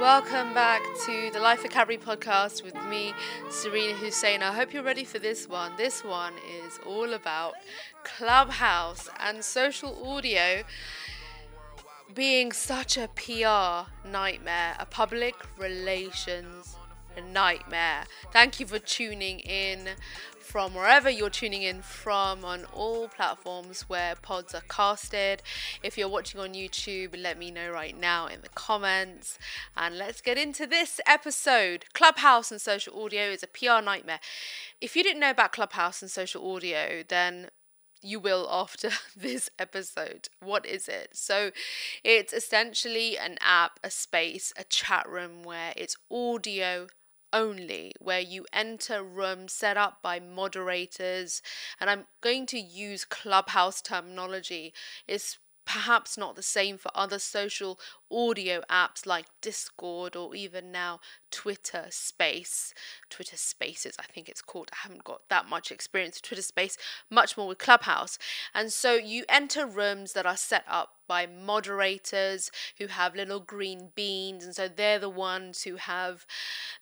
Welcome back to the Life Vocabulary podcast with me, Serena Hussain. I hope you're ready for this one. This one is all about Clubhouse and social audio being such a PR nightmare, a public relations nightmare. Thank you for tuning in from wherever you're tuning in from on all platforms where pods are casted. If you're watching on YouTube, let me know right now in the comments. And let's get into this episode. Clubhouse and social audio is a PR nightmare. If you didn't know about Clubhouse and social audio, then you will after this episode. What is it? So, it's essentially an app, a space, a chat room where it's audio only, where you enter rooms set up by moderators. And I'm going to use clubhouse terminology. It's perhaps not the same for other social audio apps like Discord or even now Twitter Space. Twitter Spaces, I think it's called. I haven't got that much experience with Twitter Space, much more with Clubhouse. And so you enter rooms that are set up by moderators who have little green beans, and so they're the ones who have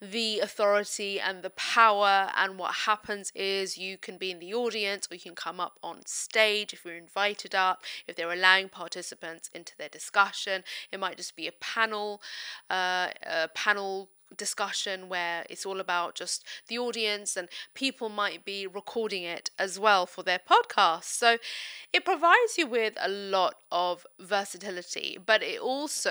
the authority and the power. And what happens is you can be in the audience or you can come up on stage if you're invited up, if they're allowing participants into their discussion. It might just be a panel, uh, a panel discussion where it's all about just the audience and people might be recording it as well for their podcast. So it provides you with a lot of versatility, but it also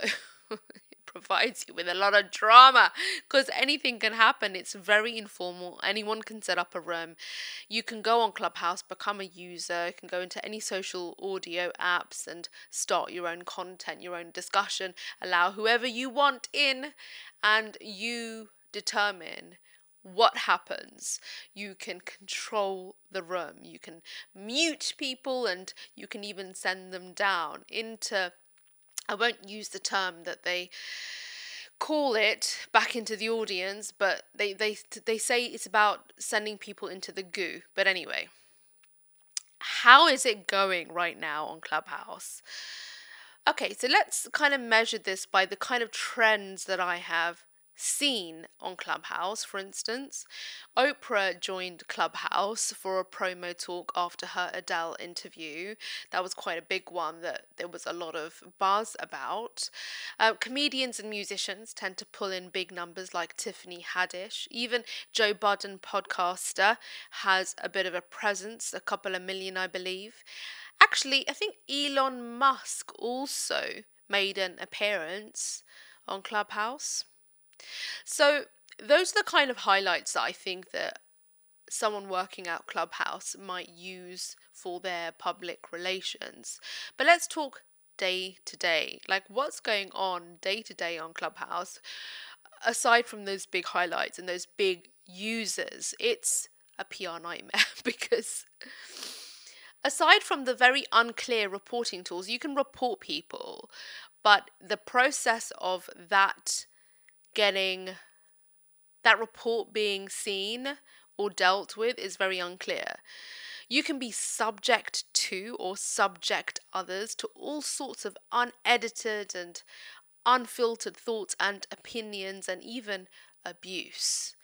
provides you with a lot of drama because anything can happen. It's very informal. Anyone can set up a room. You can go on Clubhouse, become a user, you can go into any social audio apps and start your own content, your own discussion, allow whoever you want in, and you determine what happens. You can control the room. You can mute people and you can even send them down into I won't use the term that they call it back into the audience, but they they they say it's about sending people into the goo. But anyway, how is it going right now on Clubhouse? Okay, so let's kind of measure this by the kind of trends that I have seen on Clubhouse, for instance. Oprah joined Clubhouse for a promo talk after her Adele interview. That was quite a big one that there was a lot of buzz about. Uh, comedians and musicians tend to pull in big numbers like Tiffany Haddish. Even Joe Budden, podcaster, has a bit of a presence, a couple of million, I believe. Actually, I think Elon Musk also made an appearance on Clubhouse. So those are the kind of highlights that I think that someone working out Clubhouse might use for their public relations. But let's talk day to day. Like what's going on day to day on Clubhouse aside from those big highlights and those big users. It's a PR nightmare because aside from the very unclear reporting tools, you can report people, but the process of that getting that report being seen or dealt with is very unclear. You can be subject to or subject others to all sorts of unedited and unfiltered thoughts and opinions and even abuse.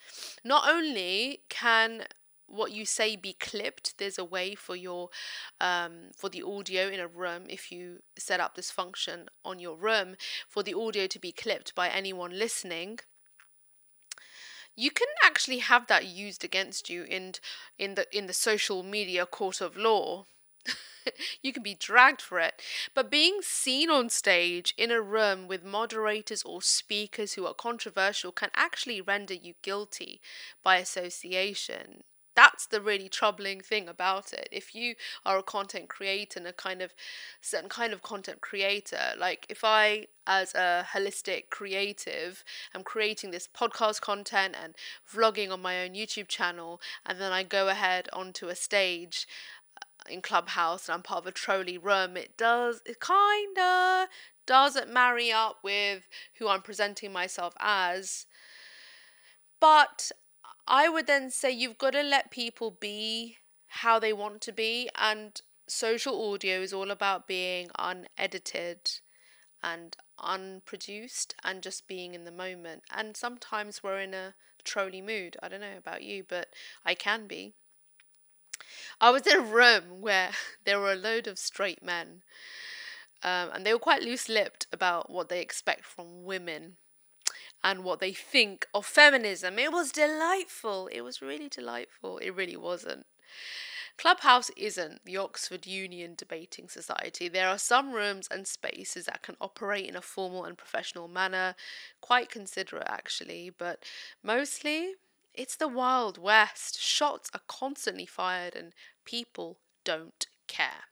Not only can what you say be clipped there's a way for your um, for the audio in a room if you set up this function on your room for the audio to be clipped by anyone listening. You can actually have that used against you in in the in the social media court of law. You can be dragged for it. But being seen on stage in a room with moderators or speakers who are controversial can actually render you guilty by association that's the really troubling thing about it. If you are a content creator and a kind of certain kind of content creator, like if I, as a holistic creative, am creating this podcast content and vlogging on my own YouTube channel, and then I go ahead onto a stage uh, in Clubhouse and I'm part of a trolley room, it does, it kinda doesn't marry up with who I'm presenting myself as. But I would then say you've got to let people be how they want to be, and social audio is all about being unedited, and unproduced and just being in the moment. And sometimes we're in a trolly mood. I don't know about you, but I can be. I was in a room where there were a load of straight men, um, and they were quite loose lipped about what they expect from women and what they think of feminism. It was delightful. It was really delightful. It really wasn't. Clubhouse isn't the Oxford Union Debating Society. There are some rooms and spaces that can operate in a formal and professional manner, quite considerate actually, but mostly it's the Wild West. Shots are constantly fired and people don't care.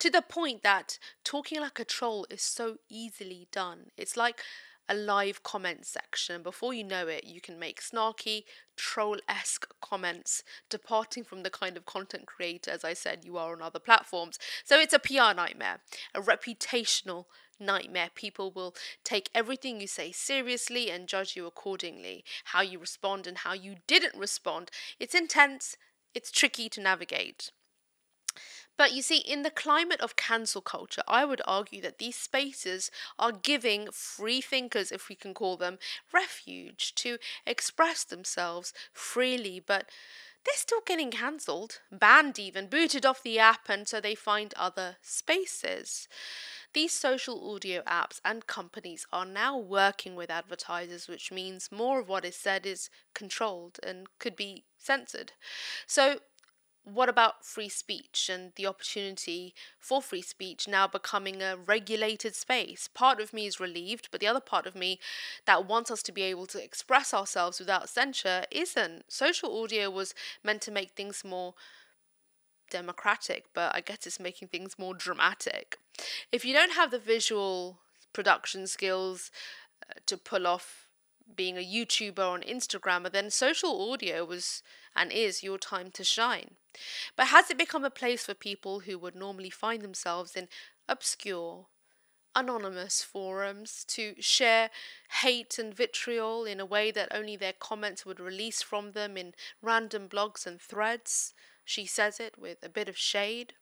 To the point that talking like a troll is so easily done. It's like a live comment section. Before you know it, you can make snarky, troll esque comments, departing from the kind of content creator, as I said, you are on other platforms. So it's a PR nightmare, a reputational nightmare. People will take everything you say seriously and judge you accordingly. How you respond and how you didn't respond. It's intense, it's tricky to navigate. But you see, in the climate of cancel culture, I would argue that these spaces are giving free thinkers, if we can call them, refuge to express themselves freely. But they're still getting cancelled, banned even, booted off the app, and so they find other spaces. These social audio apps and companies are now working with advertisers, which means more of what is said is controlled and could be censored. So, what about free speech and the opportunity for free speech now becoming a regulated space? Part of me is relieved, but the other part of me that wants us to be able to express ourselves without censure isn't. Social audio was meant to make things more democratic, but I guess it's making things more dramatic. If you don't have the visual production skills uh, to pull off being a YouTuber or an Instagrammer, then social audio was and is your time to shine. But has it become a place for people who would normally find themselves in obscure, anonymous forums to share hate and vitriol in a way that only their comments would release from them in random blogs and threads? She says it with a bit of shade.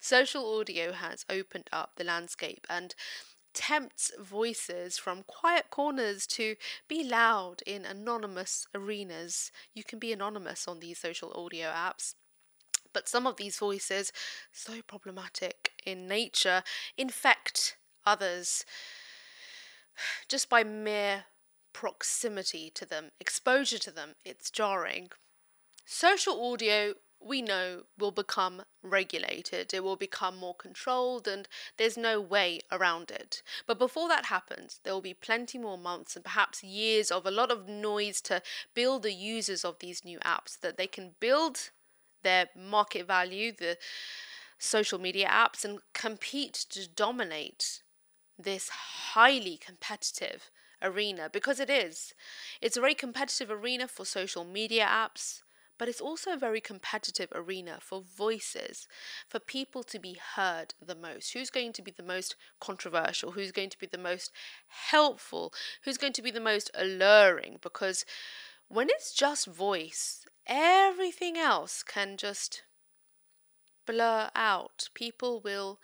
Social audio has opened up the landscape and tempts voices from quiet corners to be loud in anonymous arenas. You can be anonymous on these social audio apps. But some of these voices, so problematic in nature, infect others just by mere proximity to them, exposure to them. It's jarring. Social audio we know will become regulated, it will become more controlled, and there's no way around it. But before that happens, there will be plenty more months and perhaps years of a lot of noise to build the users of these new apps so that they can build their market value, the social media apps, and compete to dominate this highly competitive arena because it is. It's a very competitive arena for social media apps but it's also a very competitive arena for voices, for people to be heard the most. Who's going to be the most controversial? Who's going to be the most helpful? Who's going to be the most alluring? Because when it's just voice, everything else can just blur out. People will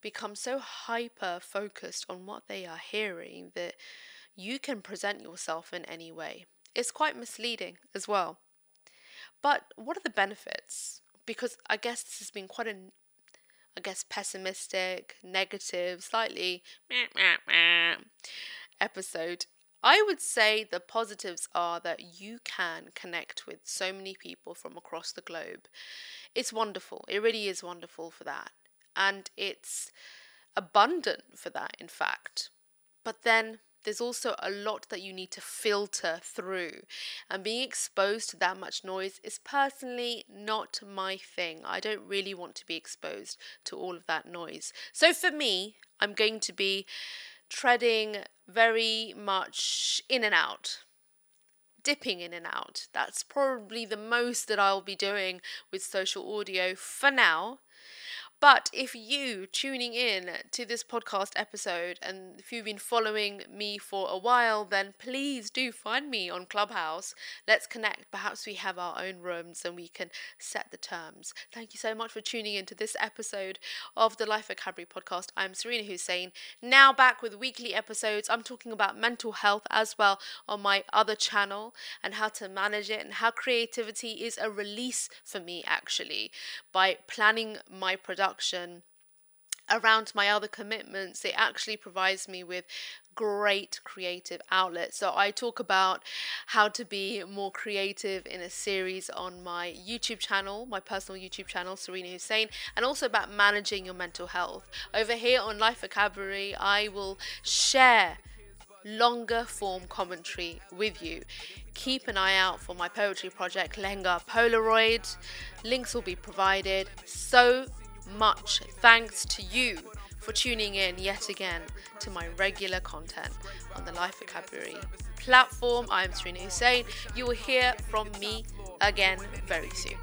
become so hyper focused on what they are hearing that you can present yourself in any way. It's quite misleading as well. But what are the benefits? Because I guess this has been quite a, I guess, pessimistic, negative, slightly episode. I would say the positives are that you can connect with so many people from across the globe. It's wonderful. It really is wonderful for that. And it's abundant for that, in fact. But then there's also a lot that you need to filter through. And being exposed to that much noise is personally not my thing. I don't really want to be exposed to all of that noise. So for me, I'm going to be treading very much in and out. Dipping in and out. That's probably the most that I'll be doing with social audio for now. But if you tuning in to this podcast episode and if you've been following me for a while, then please do find me on Clubhouse. Let's connect. Perhaps we have our own rooms and we can set the terms. Thank you so much for tuning in to this episode of the Life Vocabulary podcast. I'm Serena Hussain, now back with weekly episodes. I'm talking about mental health as well on my other channel and how to manage it and how creativity is a release for me actually by planning my production production around my other commitments, it actually provides me with great creative outlets. So I talk about how to be more creative in a series on my YouTube channel, my personal YouTube channel, Serena Hussain, and also about managing your mental health. Over here on Life Vocabulary, I will share longer form commentary with you. Keep an eye out for my poetry project, Lenga Polaroid. Links will be provided. So much thanks to you for tuning in yet again to my regular content on the Life Vocabulary platform. I'm Serena Hussain. You will hear from me again very soon.